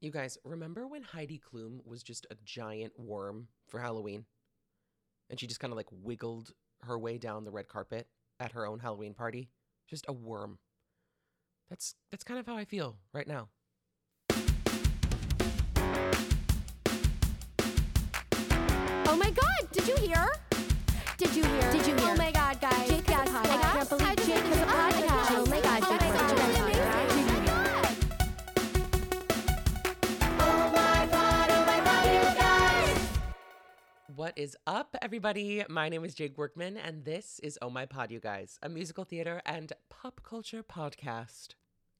You guys, remember when Heidi Klum was just a giant worm for Halloween? And she just kind of like wiggled her way down the red carpet at her own Halloween party? Just a worm. That's that's kind of how I feel right now. Oh my god, did you hear? Did you hear? Did you What is up, everybody? My name is Jake Workman, and this is Oh My Pod, you guys, a musical theater and pop culture podcast.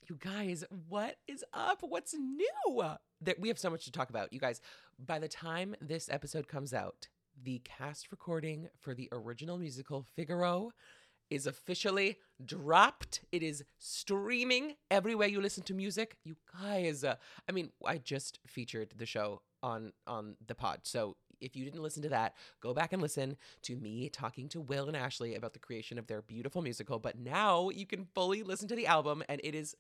You guys, what is up? What's new? That we have so much to talk about. You guys, by the time this episode comes out, the cast recording for the original musical Figaro is officially dropped. It is streaming everywhere you listen to music. You guys, uh, I mean, I just featured the show on on the pod. So if you didn't listen to that, go back and listen to me talking to Will and Ashley about the creation of their beautiful musical. But now you can fully listen to the album, and it is.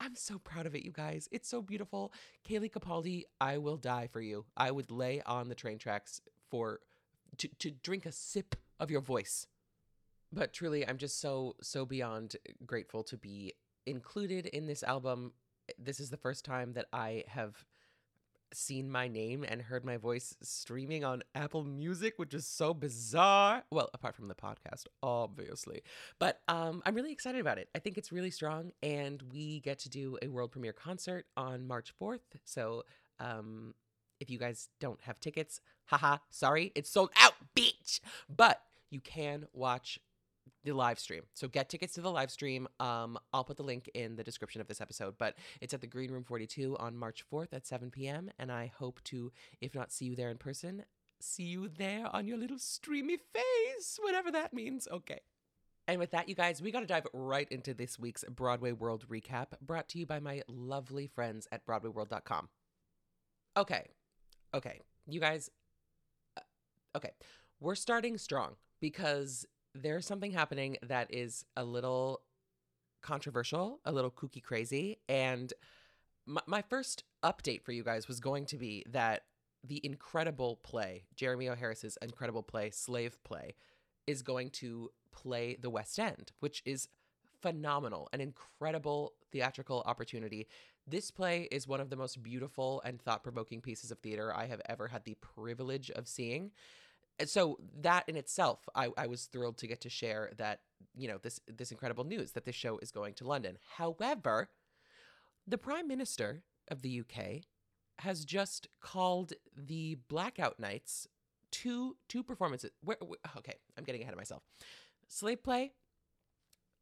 I'm so proud of it, you guys. It's so beautiful. Kaylee Capaldi, I will die for you. I would lay on the train tracks for to, to drink a sip of your voice. But truly, I'm just so, so beyond grateful to be included in this album. This is the first time that I have seen my name and heard my voice streaming on Apple Music, which is so bizarre. Well, apart from the podcast, obviously. But um, I'm really excited about it. I think it's really strong, and we get to do a world premiere concert on March 4th. So um, if you guys don't have tickets, haha, sorry, it's sold out, bitch. But you can watch the live stream. So get tickets to the live stream. Um, I'll put the link in the description of this episode, but it's at the Green Room 42 on March 4th at 7 p.m. And I hope to, if not see you there in person, see you there on your little streamy face, whatever that means. Okay. And with that, you guys, we got to dive right into this week's Broadway World recap brought to you by my lovely friends at BroadwayWorld.com. Okay. Okay. You guys, uh, okay. We're starting strong because there's something happening that is a little controversial, a little kooky crazy. And my, my first update for you guys was going to be that the incredible play, Jeremy O. Harris's incredible play, Slave Play, is going to play the West End, which is phenomenal, an incredible theatrical opportunity. This play is one of the most beautiful and thought provoking pieces of theater I have ever had the privilege of seeing so that in itself I, I was thrilled to get to share that you know this this incredible news that this show is going to london. However the prime minister of the uk has just called the blackout nights two two performances. Where, where, okay i'm getting ahead of myself. Slave play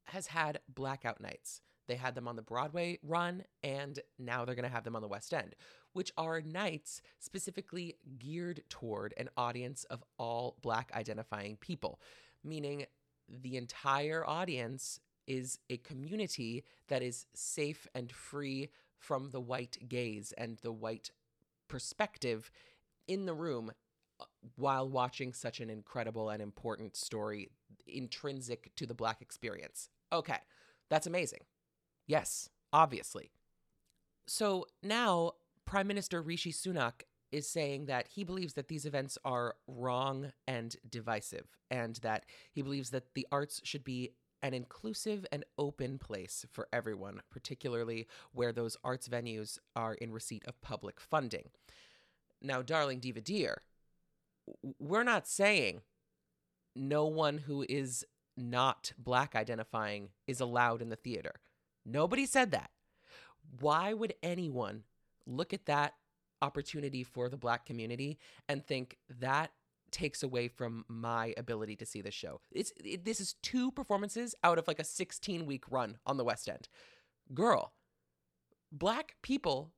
has had blackout nights they had them on the broadway run and now they're going to have them on the west end which are nights specifically geared toward an audience of all Black identifying people, meaning the entire audience is a community that is safe and free from the white gaze and the white perspective in the room uh, while watching such an incredible and important story intrinsic to the Black experience. Okay, that's amazing. Yes, obviously. So now Prime Minister Rishi Sunak is saying that he believes that these events are wrong and divisive, and that he believes that the arts should be an inclusive and open place for everyone, particularly where those arts venues are in receipt of public funding. Now, darling Diva Dear, we're not saying no one who is not black identifying is allowed in the theater. Nobody said that. Why would anyone look at that opportunity for the black community and think that takes away from my ability to see this show. It's it, this is two performances out of like a 16 week run on the West End. Girl, black people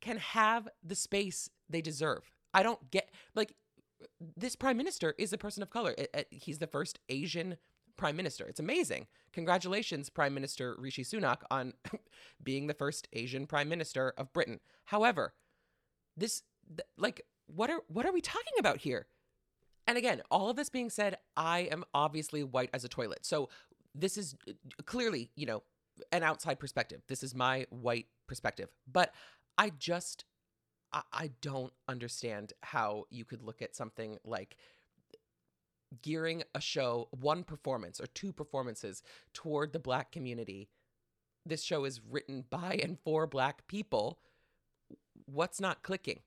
can have the space they deserve. I don't get like this prime minister is a person of color. He's the first Asian prime minister. It's amazing. Congratulations, Prime Minister Rishi Sunak, on being the first Asian prime minister of Britain. However, this like what are what are we talking about here? And again, all of this being said, I am obviously white as a toilet. So this is uh, clearly, you know, an outside perspective. This is my white perspective. But I just, I, I don't understand how you could look at something like gearing a show, one performance or two performances toward the black community. This show is written by and for black people. What's not clicking?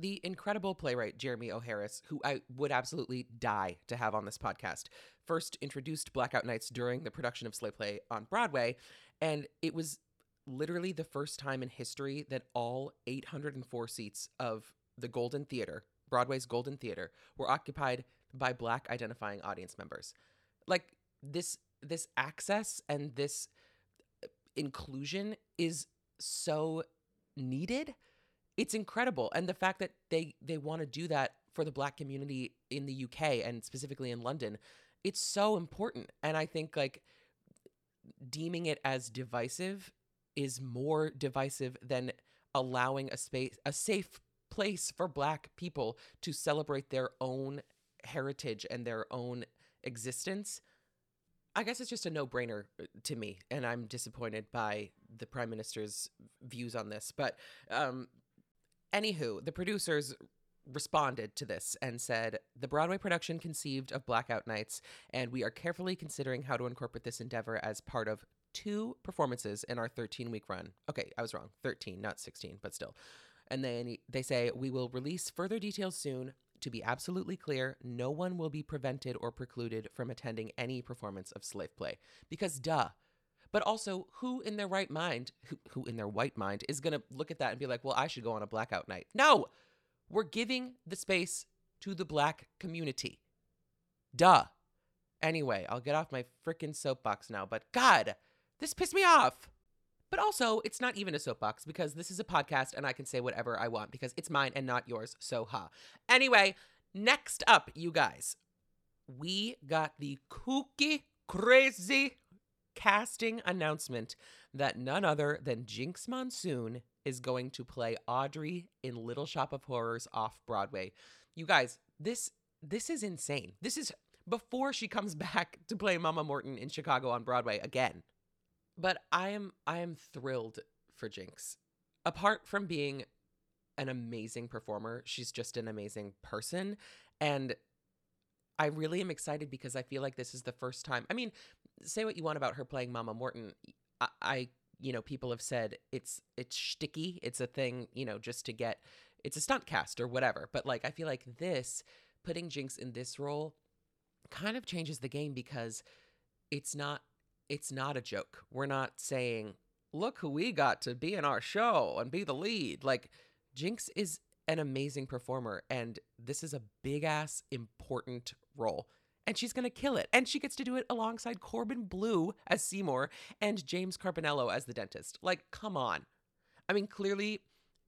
the incredible playwright Jeremy O. Harris, who I would absolutely die to have on this podcast, first introduced Blackout Nights during the production of Slave Play on Broadway, and it was literally the first time in history that all 804 seats of the Golden Theater, Broadway's Golden Theater, were occupied by black identifying audience members. Like this this access and this uh, inclusion is so needed. It's incredible. And the fact that they they want to do that for the black community in the UK and specifically in London it's so important. And i think like deeming it as divisive is more divisive than allowing a space a safe place for black people to celebrate their own heritage and their own existence I guess it's just a no brainer uh, to me, and I'm disappointed by the prime minister's views on this. But um, Anywho, the producers responded to this and said the Broadway production conceived of Blackout Nights, and we are carefully considering how to incorporate this endeavor as part of two performances in our 13 week run. Okay, I was wrong. 13, not 16, but still. And then they say we will release further details soon. To be absolutely clear, no one will be prevented or precluded from attending any performance of slave play. Because, duh, but also, who in their right mind, who, who in their white mind, is going to look at that and be like, well, I should go on a blackout night? No, we're giving the space to the black community. Duh. Anyway, I'll get off my freaking soapbox now, but God, this pissed me off. But also, it's not even a soapbox because this is a podcast and I can say whatever I want because it's mine and not yours. So, ha. Anyway, next up, you guys, we got the kooky, crazy, casting announcement that none other than Jinkx Monsoon is going to play Audrey in Little Shop of Horrors off Broadway. You guys, this this is insane. This is before she comes back to play Mama Morton in Chicago on Broadway again. But I am I am thrilled for Jinkx. Apart from being an amazing performer, she's just an amazing person and I really am excited because I feel like this is the first time. I mean, say what you want about her playing Mama Morton. I, I you know, people have said it's it's sticky. It's a thing, you know, just to get it's a stunt cast or whatever. But like I feel like this putting Jinkx in this role kind of changes the game because it's not it's not a joke. We're not saying, "Look who we got to be in our show and be the lead." Like Jinkx is an amazing performer and this is a big ass important role and she's to kill it. And she gets to do it alongside Corbin Bleu as Seymour and James Campanello as the dentist. Like, come on. I mean, clearly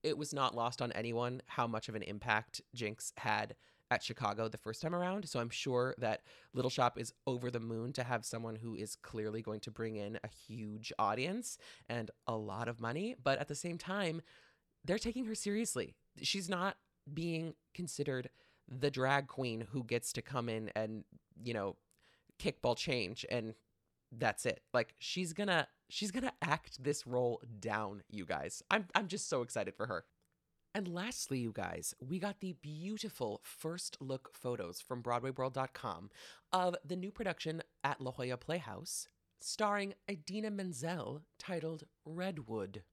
it was not lost on anyone how much of an impact Jinkx had at Chicago the first time around. So I'm sure that Little Shop is over the moon to have someone who is clearly going to bring in a huge audience and a lot of money. But at the same time, they're taking her seriously. She's not being considered the drag queen who gets to come in and, you know, kickball change and that's it. Like she's gonna she's gonna act this role down, you guys. I'm I'm just so excited for her. And lastly, you guys, we got the beautiful first look photos from BroadwayWorld.com of the new production at La Jolla Playhouse, starring Idina Menzel, titled Redwood.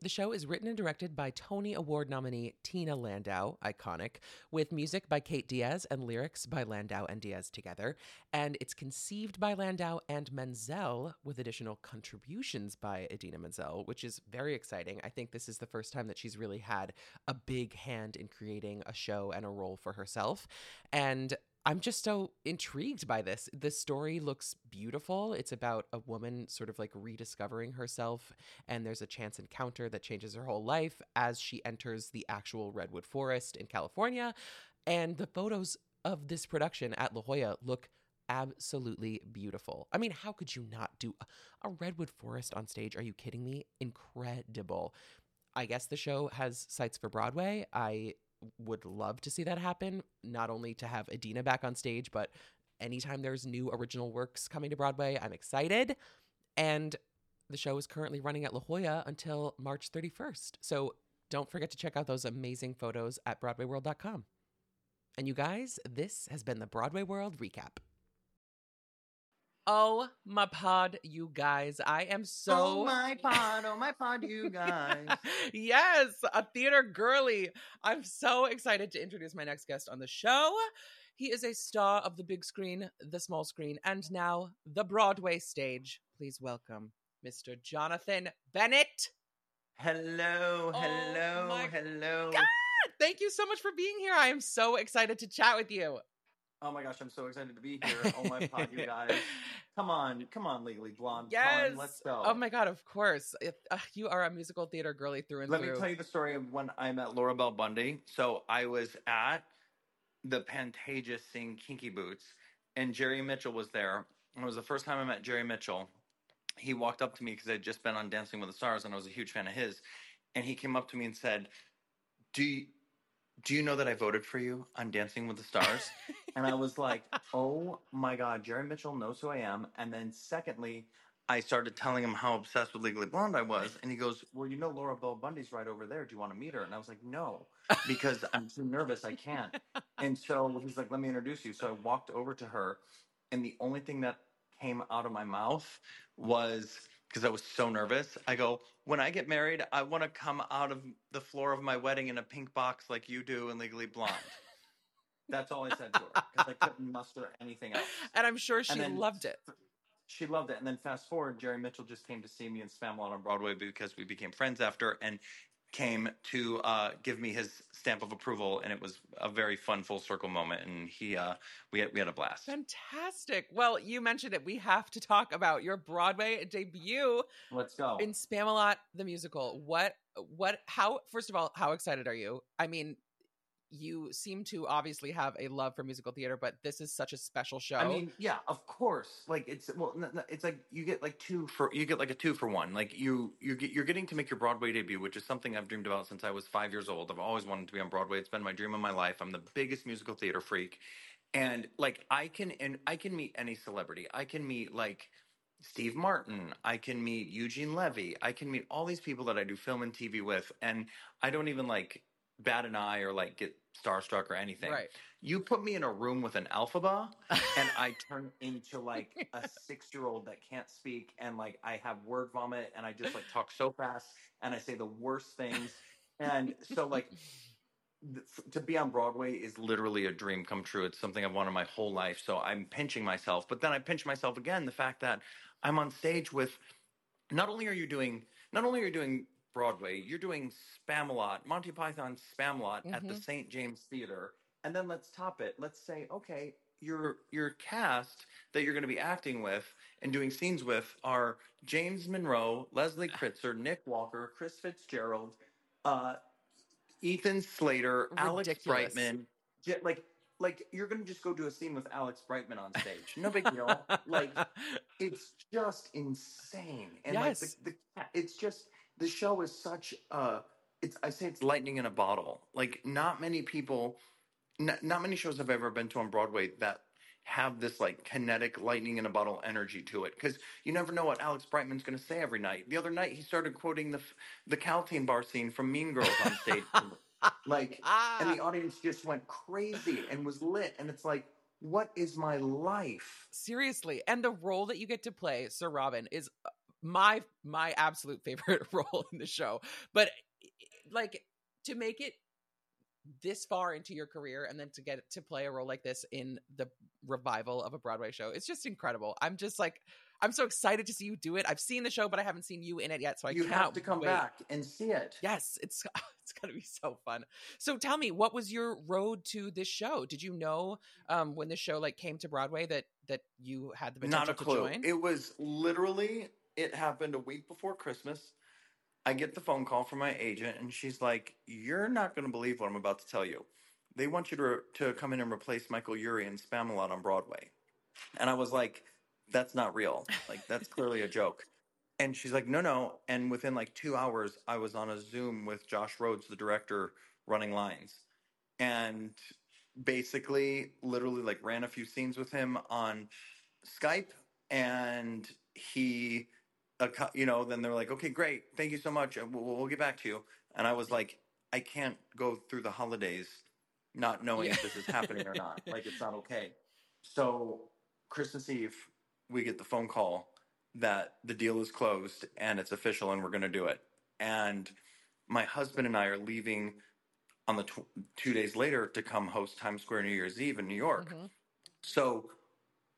The show is written and directed by Tony Award nominee Tina Landau, iconic, with music by Kate Diaz and lyrics by Landau and Diaz together. And it's conceived by Landau and Menzel with additional contributions by Idina Menzel, which is very exciting. I think this is the first time that she's really had a big hand in creating a show and a role for herself. And I'm just so intrigued by this. The story looks beautiful. It's about a woman sort of like rediscovering herself, and there's a chance encounter that changes her whole life as she enters the actual redwood forest in California. And the photos of this production at La Jolla look absolutely beautiful. I mean, how could you not do a, a redwood forest on stage? Are you kidding me? Incredible. I guess the show has sights for Broadway. I would love to see that happen. Not only to have Idina back on stage, but anytime there's new original works coming to Broadway, I'm excited. And the show is currently running at La Jolla until March 31st. So don't forget to check out those amazing photos at BroadwayWorld.com. And you guys, this has been the Broadway World Recap. Oh my pod, you guys. I am oh so Oh my pod, oh my pod, you guys. yes, a theater girly. I'm so excited to introduce my next guest on the show. He is a star of the big screen, the small screen, and now the Broadway stage. Please welcome Mr. Jonathan Bennett. Hello, Oh hello, my hello. God, thank you so much for being here. I am so excited to chat with you. Oh my gosh, I'm so excited to be here. Oh my god, you guys. Come on, come on, Legally Blonde. Yes. Con, let's go. Oh my God, of course. If, uh, you are a musical theater girly through and Let through. Let me tell you the story of when I met Laura Bell Bundy. So I was at the Pantages seeing Kinky Boots, and Jerry Mitchell was there. And it was the first time I met Jerry Mitchell. He walked up to me because I'd just been on Dancing with the Stars, and I was a huge fan of his. And he came up to me and said, "Do you, do you know that I voted for you on Dancing with the Stars?" and I was like, "Oh my God, Jerry Mitchell knows who I am." And then secondly, I started telling him how obsessed with Legally Blonde I was, and he goes, "Well, you know Laura Bell Bundy's right over there. Do you want to meet her?" And I was like, "No, because I'm too nervous. I can't." And so he's like, "Let me introduce you." So I walked over to her, and the only thing that came out of my mouth was because I was so nervous. I go, "When I get married, I want to come out of the floor of my wedding in a pink box like you do in Legally Blonde." That's all I said to her because I couldn't muster anything else. and I'm sure she then- loved it. She loved it. And then fast forward, Jerry Mitchell just came to see me in Spamalot on Broadway because we became friends after and came to uh, give me his stamp of approval. And it was a very fun full circle moment. And he, uh, we had, we had a blast. Fantastic. Well, you mentioned it. We have to talk about your Broadway debut Let's go. in Spamalot the musical. What what how first of all, how excited are you? I mean, you seem to obviously have a love for musical theater, but this is such a special show. I mean, yeah, of course. Like it's well, it's like you get like two for you get like a two for one. Like you you get you're getting to make your Broadway debut, which is something I've dreamed about since I was five years old. I've always wanted to be on Broadway. It's been my dream of my life. I'm the biggest musical theater freak, and like I can and I can meet any celebrity. I can meet like. Steve Martin, I can meet Eugene Levy, I can meet all these people that I do film and TV with, and I don't even like bat an eye or like get starstruck or anything. right. You put me in a room with an Elphaba and I turn into like a six year old that can't speak and like I have word vomit and I just like talk so fast and I say the worst things. And so like th- to be on Broadway is literally a dream come true. It's something I've wanted my whole life. So I'm pinching myself, but then I pinch myself again the fact that I'm on stage with not only are you doing not only are you doing Broadway, you're doing Spamalot, Monty Python Spamalot at the Mhm. St. James Theater. And then let's top it. Let's say, okay, your your cast that you're going to be acting with and doing scenes with are James Monroe, Leslie Kritzer, Nik Walker, Chris Fitzgerald, uh, Ethan Slater, Alex Ridiculous. Brightman. Like, like you're going to just go do a scene with Alex Brightman on stage. No big deal. like, it's just insane and Yes. like the, the it's just the show is such a it's i say it's lightning in a bottle like not many people not, not many shows i've ever been to on broadway that have this like kinetic lightning in a bottle energy to it because you never know what Alex Brightman's going to say every night. The other night he started quoting the the Kalteen bar scene from Mean Girls on stage, like, and the ah. audience just went crazy and was lit. And it's like, what is my life? Seriously, and the role that you get to play, Sir Robin, is my my absolute favorite role in the show. But like to make it this far into your career and then to get to play a role like this in the revival of a Broadway show, it's just incredible. I'm just like I'm so excited to see you do it. I've seen the show, but I haven't seen you in it yet, so I you can't have to come wait. back and see it. Yes, it's it's gonna be so fun. So tell me, what was your road to this show? Did you know um, when the show like came to Broadway that that you had the potential Not a clue. to join? It was literally it happened a week before Christmas. I get the phone call from my agent, and she's like, "You're not going to believe what I'm about to tell you. They want you to to come in and replace Michael Urie in Spamalot on Broadway." And I was like, "That's not real. Like that's clearly a joke." And she's like, "No, no." And within like two hours, I was on a Zoom with Josh Rhodes, the director, running lines, and basically, literally, like ran a few scenes with him on Skype, and he a cou- you know, then they're like, okay, great, thank you so much, and we'll, we'll get back to you. And I was like, I can't go through the holidays not knowing if this is happening or not. Like, it's not okay. So, Christmas Eve, we get the phone call that the deal is closed and it's official and we're going to do it. And my husband and I are leaving on the tw- two days later to come host Times Square New Year's Eve in New York. Mhm. So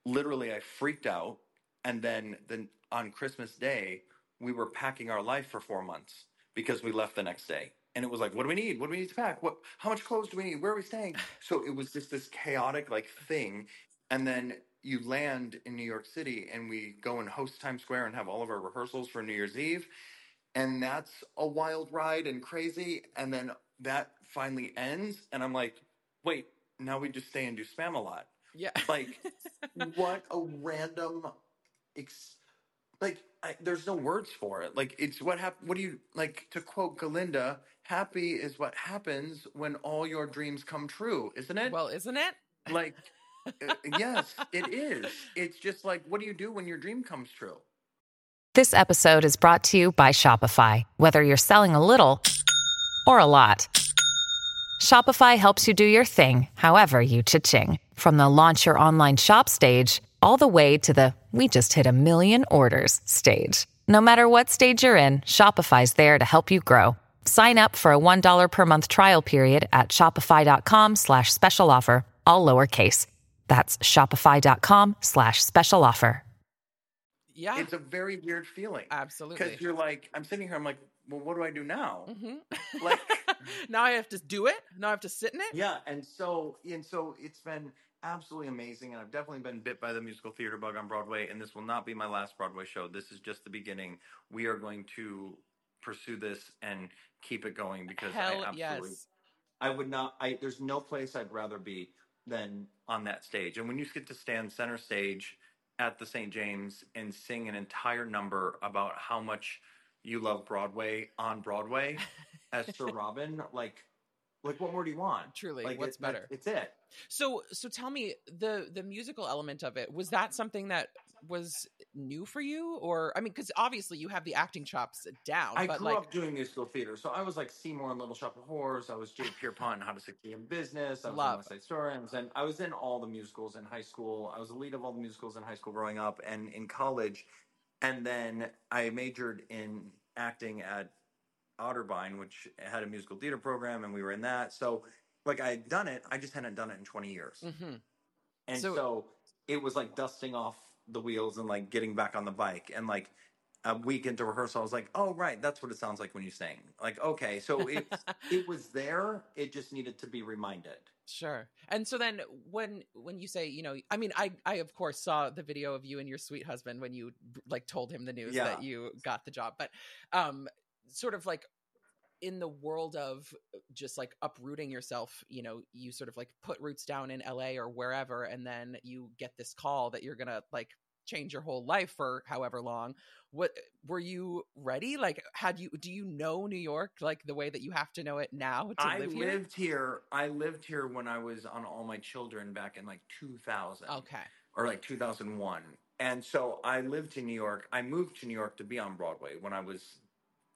literally, I freaked out. And then, then on Christmas Day, we were packing our life for four months because we left the next day. And it was like, what do we need? What do we need to pack? What? How much clothes do we need? Where are we staying? So it was just this chaotic like thing. And then you land in New York City, and we go and host Times Square and have all of our rehearsals for New Year's Eve. And that's a wild ride and crazy. And then that finally ends, and I'm like, wait, now we just stay and do Spamalot. Yeah. Like, what a random, ex- like, I, there's no words for it. Like, it's what happened. What do you like to quote Galinda? Happy is what happens when all your dreams come true, isn't it? well, isn't it? like, uh, yes, it is. It's just like, what do you do when your dream comes true? This episode is brought to you by Shopify. Whether you're selling a little or a lot, Shopify helps you do your thing, however you cha-ching. From the launch your online shop stage, all the way to the we just hit a million orders stage. No matter what stage you're in, Shopify's there to help you grow. Sign up for a $1 per month trial period at shopify.com slash special offer, all lowercase. That's shopify.com slash special offer. Yeah. It's a very weird feeling. Absolutely. Because you're like, I'm sitting here, I'm like, well, what do I do now? Mhm. Like- now I have to do it. Now I have to sit in it. Yeah, and so and so it's been absolutely amazing, and I've definitely been bit by the musical theater bug on Broadway. And this will not be my last Broadway show. This is just the beginning. We are going to pursue this and keep it going because I Hell absolutely, yes. I would not. I there's no place I'd rather be than on that stage. And when you get to stand center stage at the St. James and sing an entire number about how much you love Broadway on Broadway as Sir Robin, like, like what more do you want? Truly, like, what's it- better? It's it. So so tell me the the musical element of it was that something that was new for you or I mean cuz obviously you have the acting chops down I but grew like up doing musical theater, so I was like Seymour and Little Shop of Horrors. I was J. Pierrepont in How to Succeed in Business. I was Love. in West Side Story. In, I was in all the musicals in high school. I was the lead of all the musicals in high school growing up and in college. And then I majored in acting at Otterbein, which had a musical theater program, and we were in that. So, like, I had done it, I just hadn't done it in 20 years. Mhm. And So- so, it was like dusting off the wheels and like getting back on the bike. And like a week into rehearsal, I was like, oh, right, that's what it sounds like when you sing. Like, okay. So it, it was there. It just needed to be reminded. Sure. And so then when when you say, you know, I mean I I of course saw the video of you and your sweet husband when you like told him the news Yeah. that you got the job. But um sort of like in the world of just like uprooting yourself, you know, you sort of like put roots down in LA or wherever and then you get this call that you're to like change your whole life for however long. What were you ready? Like, had you do you know New York like the way that you have to know it now to I live here? lived here. I lived here when I was on All My Children back in like 2000 Okay. or like 2001. And so I lived in New York. I moved to New York to be on Broadway when I was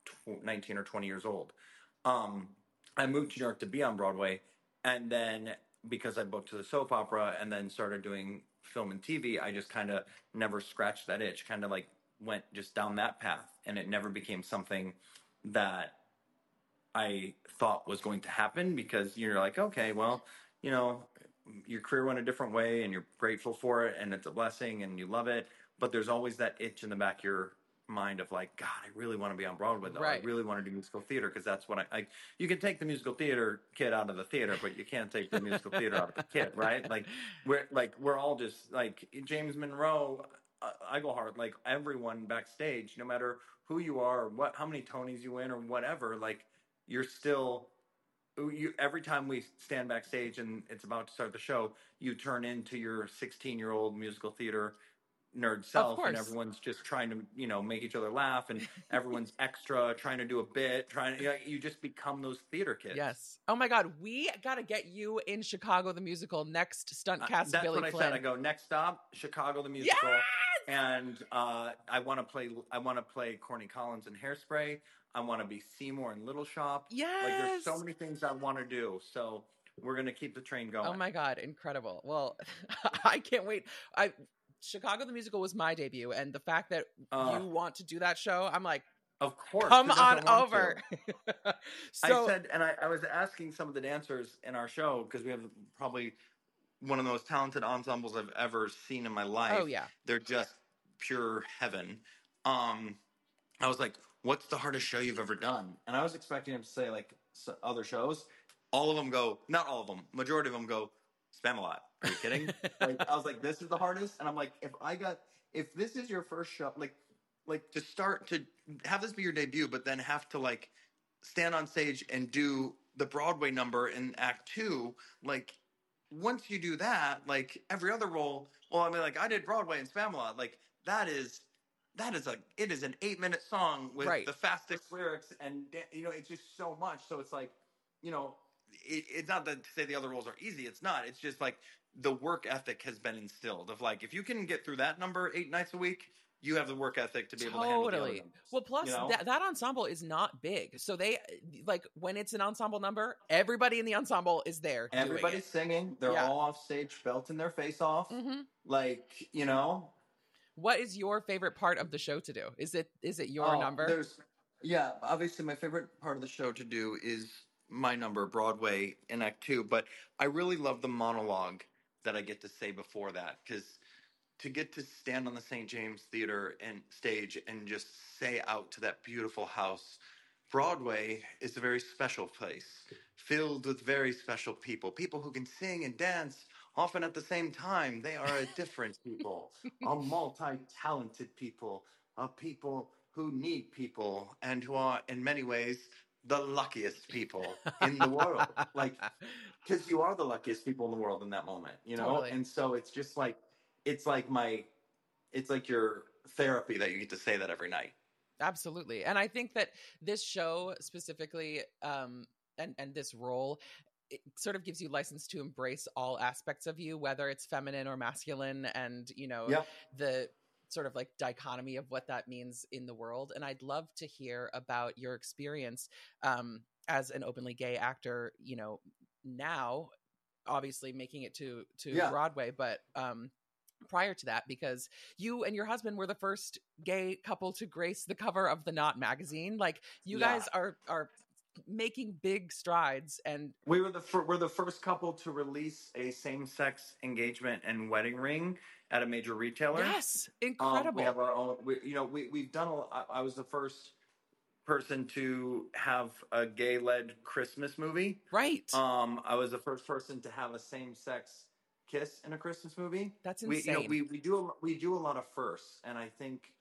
tw- 19 or 20 years old. Um, I moved to New York to be on Broadway. And then because I booked to the soap opera and then started doing film and TV, I just kind of never scratched that itch, kind of like went just down that path. And it never became something that I thought was going to happen because you're like, okay, well, you know, your career went a different way and you're grateful for it and it's a blessing and you love it. But there's always that itch in the back of your mind of like, God, I really want to be on Broadway though. Right. I really want to do musical theater because that's what I like. You can take the musical theater kid out of the theater, but you can't take the musical theater out of the kid, right? Like we're like we're all just like James Monroe. Uh, I go hard like everyone backstage, no matter who you are, what how many Tonys you win or whatever. Like you're still you every time we stand backstage and it's about to start the show, you turn into your 16 year old musical theater nerd self, and everyone's just trying to you know make each other laugh, and everyone's extra trying to do a bit, trying to you, know, you just become those theater kids. Yes. Oh my God, we got to get you in Chicago the musical next stunt Uh, cast that's Billy what I said. I go next stop, Chicago the musical, yes! and uh, I want to play. I want to play Corny Collins in Hairspray. I want to be Seymour in Little Shop. yes! like there's so many things I want to do. So we're gonna keep the train going. Oh my god, incredible! Well, I can't wait. I Chicago the musical was my debut, and the fact that Uh, you want to do that show, I'm like, Of course, come on over. so I said, and I, I was asking some of the dancers in our show because we have probably one of the most talented ensembles I've ever seen in my life. Oh, yeah. they're just pure heaven. Um, I was like, "What's the hardest show you've ever done?" And I was expecting him to say like other shows. All of them go, not all of them, majority of them go, Spamalot. Are you kidding? like, I was like, this is the hardest, and I'm like, if I got, if this is your first show, like, like to start to have this be your debut, but then have to like stand on stage and do the Broadway number in Act Two, like once you do that, like every other role, well, I mean, like I did Broadway and Spamalot, like that is that is a it is an eight minute song with Right. the fastest lyrics, and you know it's just so much. So it's like, you know, it, it's not that to say the other roles are easy. It's not. It's just like the work ethic has been instilled of like if you can get through that number eight nights a week, you have the work ethic to be able to handle the totally. Well, plus you know? that that ensemble is not big, so they like when it's an ensemble number, everybody in the ensemble is there. Everybody's singing. They're Yeah. all off stage, belting their face off. Mhm. Like you know, What is your favorite part of the show to do? Is it is it your Oh, number? There's yeah, obviously my favorite part of the show to do is my number Broadway in Act Two, but I really love the monologue that I get to say before that because to get to stand on the St. James Theater and stage and just say out to that beautiful house. Broadway is a very special place, filled with very special people, people who can sing and dance often at the same time. They are a different people, a multi talented people, a people who need people, and who are, in many ways, the luckiest people in the world. Like, because you are the luckiest people in the world in that moment, you know? Totally. And so it's just like, it's like my, it's like your therapy that you get to say that every night. Absolutely. And I think that this show specifically um and and this role it sort of gives you license to embrace all aspects of you whether it's feminine or masculine and you know Yep. the sort of like dichotomy of what that means in the world and I'd love to hear about your experience um as an openly gay actor, you know, now obviously making it to to Yeah. Broadway but um prior to that because you and your husband were the first gay couple to grace the cover of the Knot magazine. Like you Yeah. guys are are making big strides and We were the fir- we're the first couple to release a same sex engagement and wedding ring at a major retailer. yes, Um, incredible. we have our own. We, you know, we we've done. A, I, I was the first person to have a gay led Christmas movie. right. Um, I was the first person to have a same sex kiss in a Christmas movie. That's We, you know, insane. we we do a, we do a lot of firsts, and I think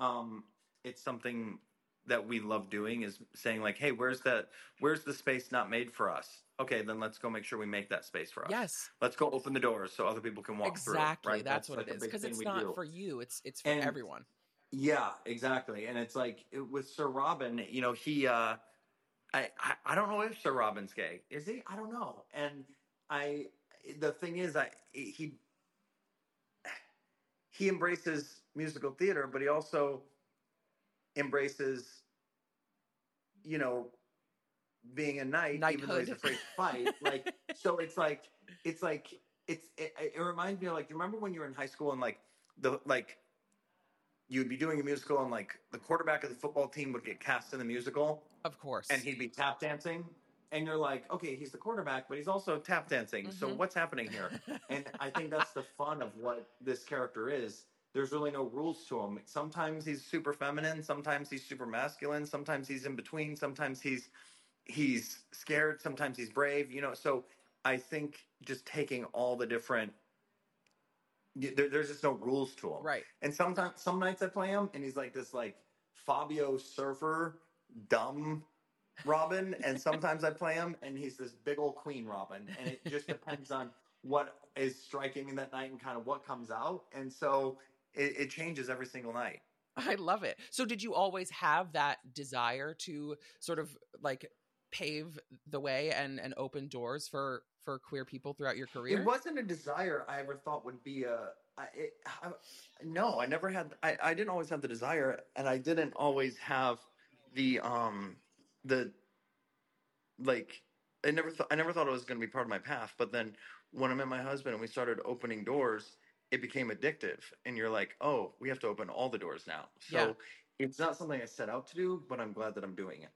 um, it's something that we love doing is saying like, hey, where's the where's the space not made for us? Okay, then let's go make sure we make that space for us. Yes. Let's go open the doors so other people can walk exactly. through. Right? That's, what like it is because it's not do. for you. It's it's for And- everyone. Yeah, exactly. And it's like it, with Sir Robin, you know, he uh I, I I don't know if Sir Robin's gay. Is he? I don't know. And I the thing is I he he embraces musical theater, but he also embraces you know being a knight even though he's afraid to fight. Like so it's like it's like it's it, it reminds me of like you remember when you were in high school and like the like you'd be doing a musical and like the quarterback of the football team would get cast in the musical Of course. and he'd be tap dancing and you're like okay he's the quarterback but he's also tap dancing so Mhm. what's happening here and i think that's the fun of what this character is there's really no rules to him sometimes he's super feminine sometimes he's super masculine sometimes he's in between sometimes he's he's scared sometimes he's brave you know? So i think just taking all the different there, there's just no rules to him right. and sometimes some nights I play him, and he's like this like Fabio Surfer, dumb Robin, and sometimes I play him, and he's this big old Queen Robin, and it just depends on what is striking me that night and kind of what comes out, and so it, it changes every single night. I love it. So did you always have that desire to sort of like pave the way and and open doors for for queer people throughout your career? It wasn't a desire I ever thought would be a. I, it, I, no, I never had. I, I didn't always have the desire, and I didn't always have the um the like. I never thought. I never thought it was going to be part of my path. But then when I met my husband and we started opening doors, it became addictive, and you're like, oh, we have to open all the doors now. So. Yeah. It's not something I set out to do, but I'm glad that I'm doing it.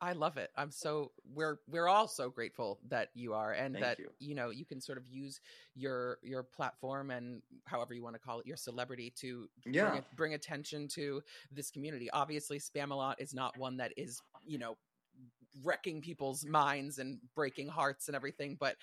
I love it. I'm so we're we're all so grateful that you are and Thank that you. know you can sort of use your your platform and however you want to call it your celebrity to Yeah. bring, bring attention to this community. Obviously, Spamalot is not one that is you know wrecking people's minds and breaking hearts and everything, but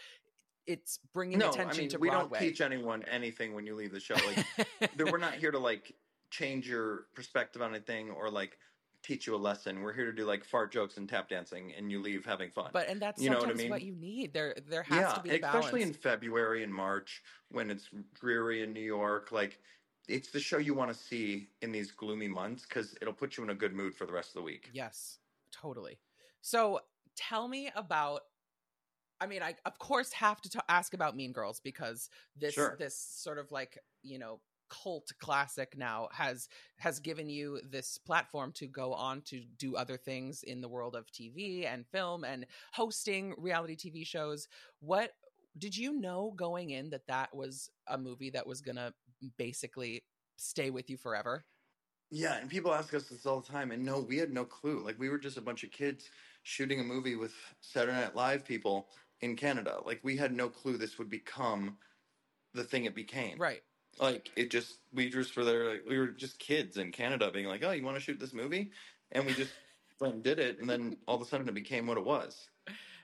it's bringing no, attention I mean, to we Broadway. don't teach anyone anything when you leave the show. Like that we're not here to like change your perspective on anything or like teach you a lesson. We're here to do like fart jokes and tap dancing, and you leave having fun. but and that's You know what I mean. what, you need. There there has yeah, to be a especially in. February and March when it's dreary in New York. Like it's the show you want to see in these gloomy months because it'll put you in a good mood for the rest of the week. Yes, totally. So tell me about. I mean, I of course have to ta- ask about Mean Girls because this Sure. this sort of like you know cult classic now has has given you this platform to go on to do other things in the world of TV and film and hosting reality TV shows. What did you know going in that that was a movie that was gonna basically stay with you forever? Yeah, and people ask us this all the time, and no, we had no clue. Like we were just a bunch of kids shooting a movie with Saturday Night Live people in Canada. Like we had no clue this would become the thing it became. Right. Like it just we just were there. Like, we were just kids in Canada, being like, "Oh, you want to shoot this movie?" And we just went and did it, and then all of a sudden it became what it was.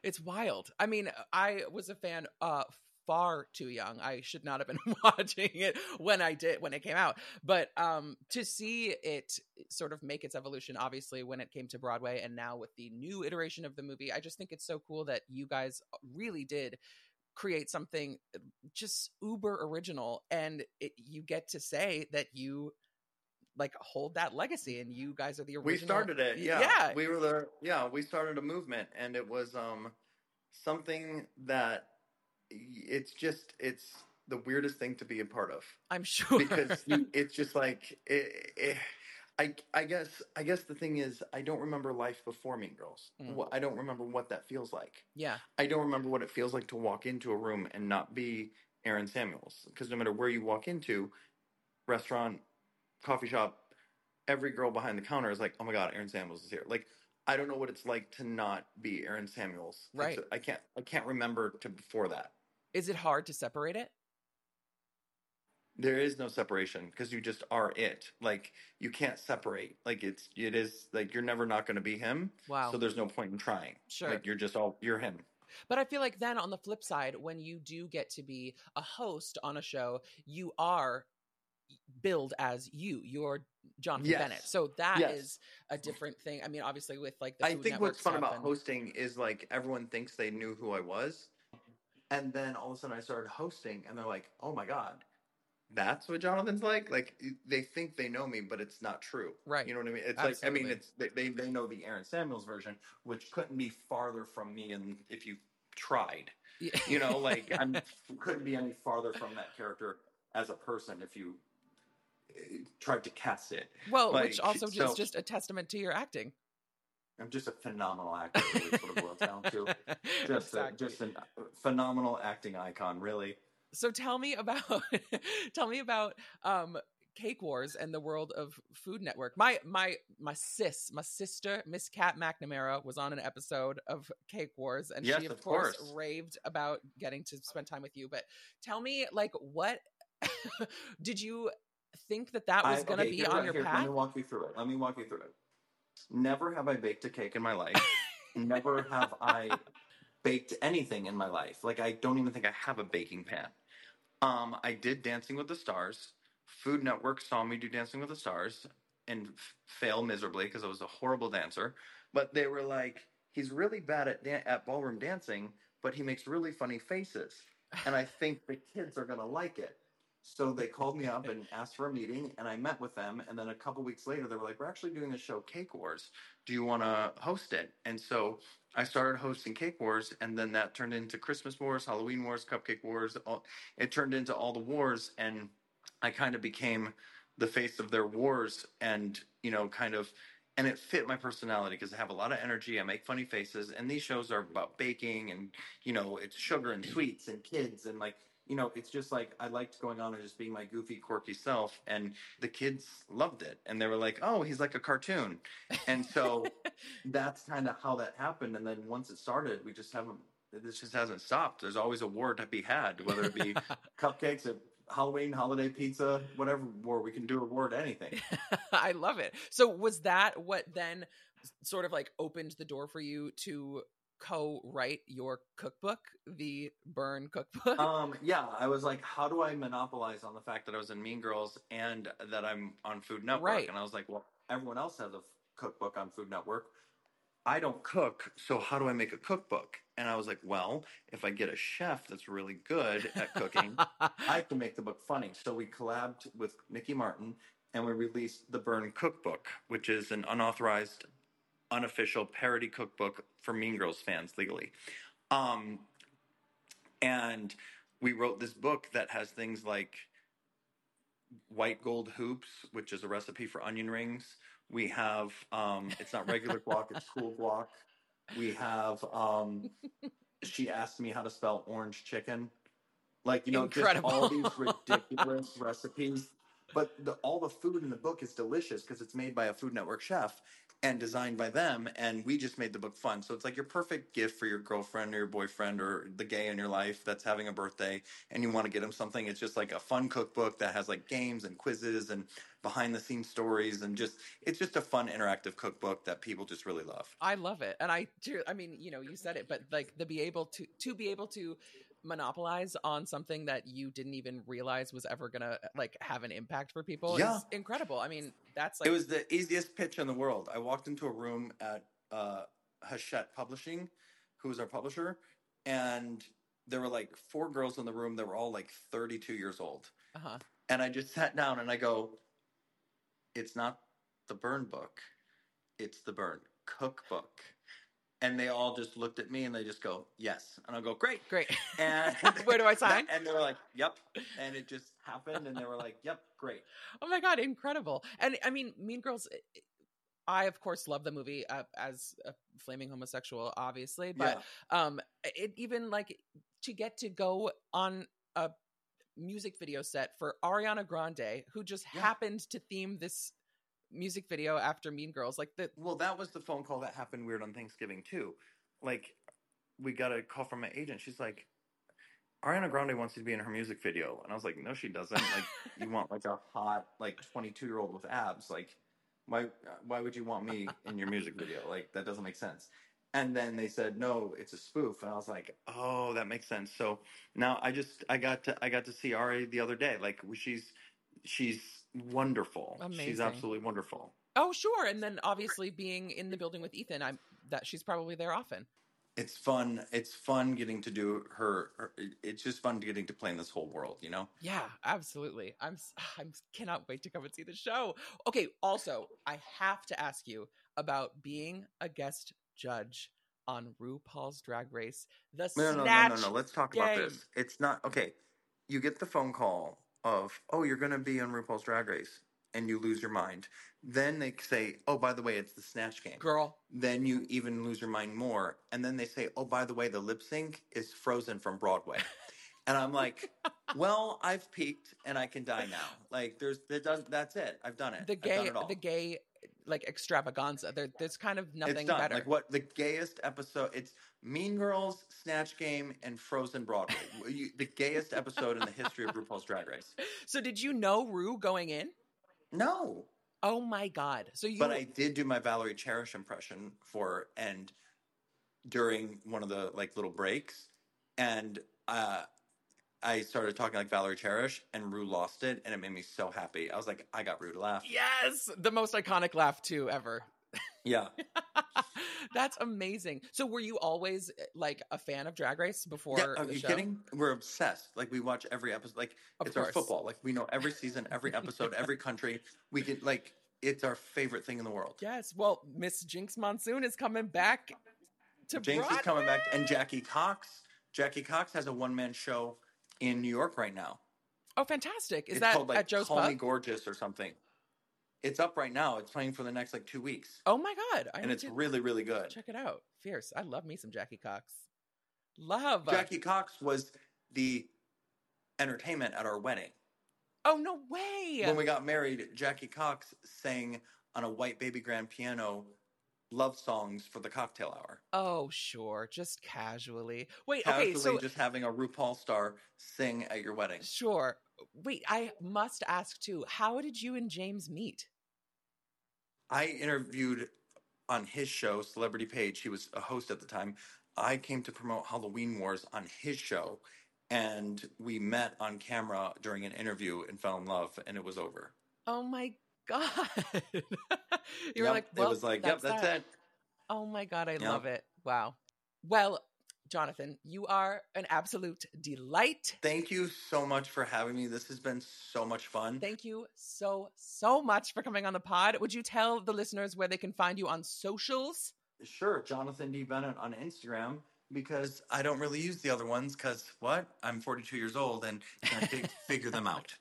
It's wild. I mean, I was a fan uh far too young. I should not have been watching it when I did when it came out. But um to see it sort of make its evolution obviously when it came to Broadway and now with the new iteration of the movie, I just think it's so cool that you guys really did create something just uber original and it, you get to say that you like hold that legacy and you guys are the original We started it. Yeah. yeah We were the yeah, we started a movement and it was um something that it's just it's the weirdest thing to be a part of i'm sure because it's just like it, it, I I guess I guess the thing is I don't remember life before Mean Girls. Mm. I don't remember what that feels like. yeah I don't remember what it feels like to walk into a room and not be Aaron Samuels because no matter where you walk into, restaurant, coffee shop, every girl behind the counter is like, "Oh my god, Aaron Samuels is here." Like I don't know what it's like to not be Aaron Samuels. Right. I can't I can't remember to before that. Is it hard to separate it There is no separation because you just are it. Like you can't separate. Like it's it is like you're never not going to be him. wow So there's no point in trying. Sure. Like you're just all you're him. But I feel like then on the flip side, when you do get to be a host on a show, you are billed as you. You're Jonathan Yes. Bennett. So that is Yes. a different thing. I mean, obviously with like the I think what's fun about and- hosting is like everyone thinks they knew who I was. And then all of a sudden I started hosting and they're like, oh my God, that's what Jonathan's like? Like they think they know me, but it's not true. Right. You know what I mean? It's like, I mean, it's they, they, they know the Aaron Samuels version, which couldn't be farther from me and if you tried. Yeah. You know, like I'm couldn't be any farther from that character as a person if you uh, tried to cast it. well, which like, also is just a testament to your acting. I'm just a phenomenal actor. Really, is what it boils down to. Just, Exactly. a, just a phenomenal acting icon, really. So tell me about tell me about um Cake Wars and the world of Food Network. My my my sis, my sister, Miss Kat McNamara, was on an episode of Cake Wars, and Yes, she of, of course, course. raved about getting to spend time with you. But tell me, like, what did you think that that was going to okay, be on your here, path? Let me walk you through it. Let me walk you through it. Never have I baked a cake in my life. Never have I baked anything in my life. Like I don't even think I have a baking pan. Um, I did Dancing with the Stars. Food Network saw me do Dancing with the Stars and f- fail miserably because I was a horrible dancer. But they were like, he's really bad at dan- at ballroom dancing, but he makes really funny faces, and I think the kids are gonna like it. So they called me up and asked for a meeting, and I met with them. And then a couple weeks later, they were like, "We're actually doing a show, Cake Wars. Do you want to host it?" And so I started hosting Cake Wars, and then that turned into Christmas Wars, Halloween Wars, Cupcake Wars. All, it turned into all the wars, and I kind of became the face of their wars, and you know, kind of. And it fit my personality because I have a lot of energy. I make funny faces, and these shows are about baking, and you know, it's sugar and sweets and kids, and like you know, it's just like I liked going on and just being my goofy, quirky self, and the kids loved it, and they were like, "Oh, he's like a cartoon," and so that's kind of how that happened. And then once it started, we just haven't. This just hasn't stopped. There's always a war to be had, whether it be cupcakes, a Halloween, holiday pizza, whatever war. We can do a war to anything. I love it. So was that what then sort of like opened the door for you to co-write your cookbook, the Burn cookbook? um, yeah, I was like, how do I monopolize on the fact that I was in Mean Girls and that I'm on Food Network? Right. And I was like, well, everyone else has a f- cookbook on Food Network. I don't cook, so how do I make a cookbook? And I was like, well, if I get a chef that's really good at cooking, I can make the book funny. So we collabed with Nikki Martin and we released the Burn Cookbook, which is an unauthorized, unofficial parody cookbook for Mean Girls fans legally. Um, and we wrote this book that has things like white gold hoops, which is a recipe for onion rings. We have um, it's not regular guac, it's cool guac. We have um, she asked me how to spell orange chicken. Like, you know, Incredible. just all these ridiculous recipes. But the, all the food in the book is delicious because it's made by a Food Network chef and designed by them. And we just made the book fun. So it's like your perfect gift for your girlfriend or your boyfriend or the gay in your life that's having a birthday and you want to get them something. It's just like a fun cookbook that has like games and quizzes and behind the scenes stories and just, it's just a fun interactive cookbook that people just really love. I love it. And I do I mean, you know, you said it, but like the be able to to be able to monopolize on something that you didn't even realize was ever gonna like have an impact for people Yeah. is incredible. I mean, that's like it was the easiest pitch in the world. I walked into a room at uh, Hachette Publishing, who was our publisher, and there were like four girls in the room that were all like 32 years old. uh-huh. And I just sat down and I go, it's not the burn book, it's the burn cookbook. And they all just looked at me and they just go, yes. And I'll go, great. Great. And Where do I sign? And they were like, yep. And it just happened. And they were like, yep, great. Oh my god, incredible! And I mean, Mean Girls. eh, I of course love the movie uh, as a flaming homosexual, obviously, but um, it even like to get to go on a music video set for Ariana Grande, who just Yeah. happened to theme this music video after Mean Girls, like the Well, that was the phone call that happened weird on Thanksgiving too. Like, we got a call from my agent. She's like, Ariana Grande wants you to be in her music video, and I was like, no, she doesn't. Like, you want like a hot like twenty two year old with abs? Like, why why would you want me in your music video? Like, that doesn't make sense. And then they said, no, it's a spoof, and I was like, oh, that makes sense. So now I just I got to I got to see Ari the other day. Like, she's she's wonderful. She's absolutely wonderful. Oh, sure. And then obviously being in the building with Ethan, I'm that she's probably there often. It's fun. It's fun getting to do her, her. It's just fun getting to play in this whole world. You know. Yeah, absolutely. I'm I'm. cannot wait to come and see the show. Okay, also, I have to ask you about being a guest judge on RuPaul's Drag Race. The No, no, no, no, no, no. Let's talk about this. It's not okay. You get the phone call of, "Oh, you're going to be on RuPaul's Drag Race," and you lose your mind. Then they say, "Oh, by the way, it's the Snatch Game." Girl, Then you even lose your mind more, and then they say, "Oh, by the way, the lip sync is Frozen from Broadway," and I'm like, "Well, I've peaked, and I can die now. Like, there's, that does, that's it. I've done it. the gay it the gay like extravaganza. There, there's kind of nothing it's done. better. Like what the gayest episode? It's Mean Girls, Snatch Game, and Frozen Broadway. You- the gayest episode in the history of RuPaul's Drag Race. So did you know Ru going in? No, Oh my god. So you but I did do my Valerie Cherish impression for and during one of the like little breaks, and uh, I started talking like Valerie Cherish, and Ru lost it, and it made me so happy. I was like, I got Ru to laugh. Yes, the most iconic laugh too ever. Yeah. That's amazing. So were you always eh, like a fan of Drag Race before Yeah, are the you show? kidding? We're obsessed. Like we watch every episode. Like Of it's our football. Like we know every season, every episode, every country. We can like it's our favorite thing in the world. Yes. Well, Miss Jinkx Monsoon is coming back to James is coming back, and Jackie Cox. Jackie Cox has a one man show in New York right now. Oh, fantastic! Is it's that called like at Joe's Call Me Gorgeous or something. It's up right now. It's playing for the next like two weeks, Oh my god! I and it's really really good. check it out. Fierce. I love me some Jackie Cox. Love Jackie Cox was the entertainment at our wedding. Oh no way! When we got married, Jackie Cox sang on a white baby grand piano love songs for the cocktail hour. oh sure, just casually. Wait. okay. Casually So just having a RuPaul star sing at your wedding. Sure. Wait, I must ask too. How did you and James meet? I interviewed on his show, Celebrity Page. He was a host at the time. I came to promote Halloween Wars on his show, and we met on camera during an interview and fell in love, and it was over. Oh my god! you were like, well, it was like, yep, that's that. it. Oh my god, I Yep. love it. Wow. Well, Jonathan, you are an absolute delight. Thank you so much for having me. This has been so much fun. Thank you so so much for coming on the pod. Would you tell the listeners where they can find you on socials? Sure, Jonathan D. Bennett on Instagram because I don't really use the other ones because what? I'm 42 years old and can't fig- figure them out.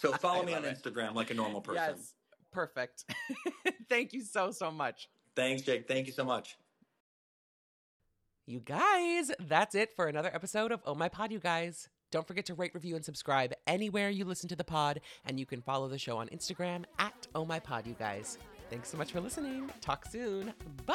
So follow me on it. Instagram like a normal person. Yes. Perfect. Thank you so so much. Thanks, Jake. Thank you so much. You guys, that's it for another episode of Oh My Pod, you guys. Don't forget to rate, review, and subscribe anywhere you listen to the pod, and you can follow the show on Instagram at Oh My Pod, you guys. Thanks so much for listening. Talk soon. Bye.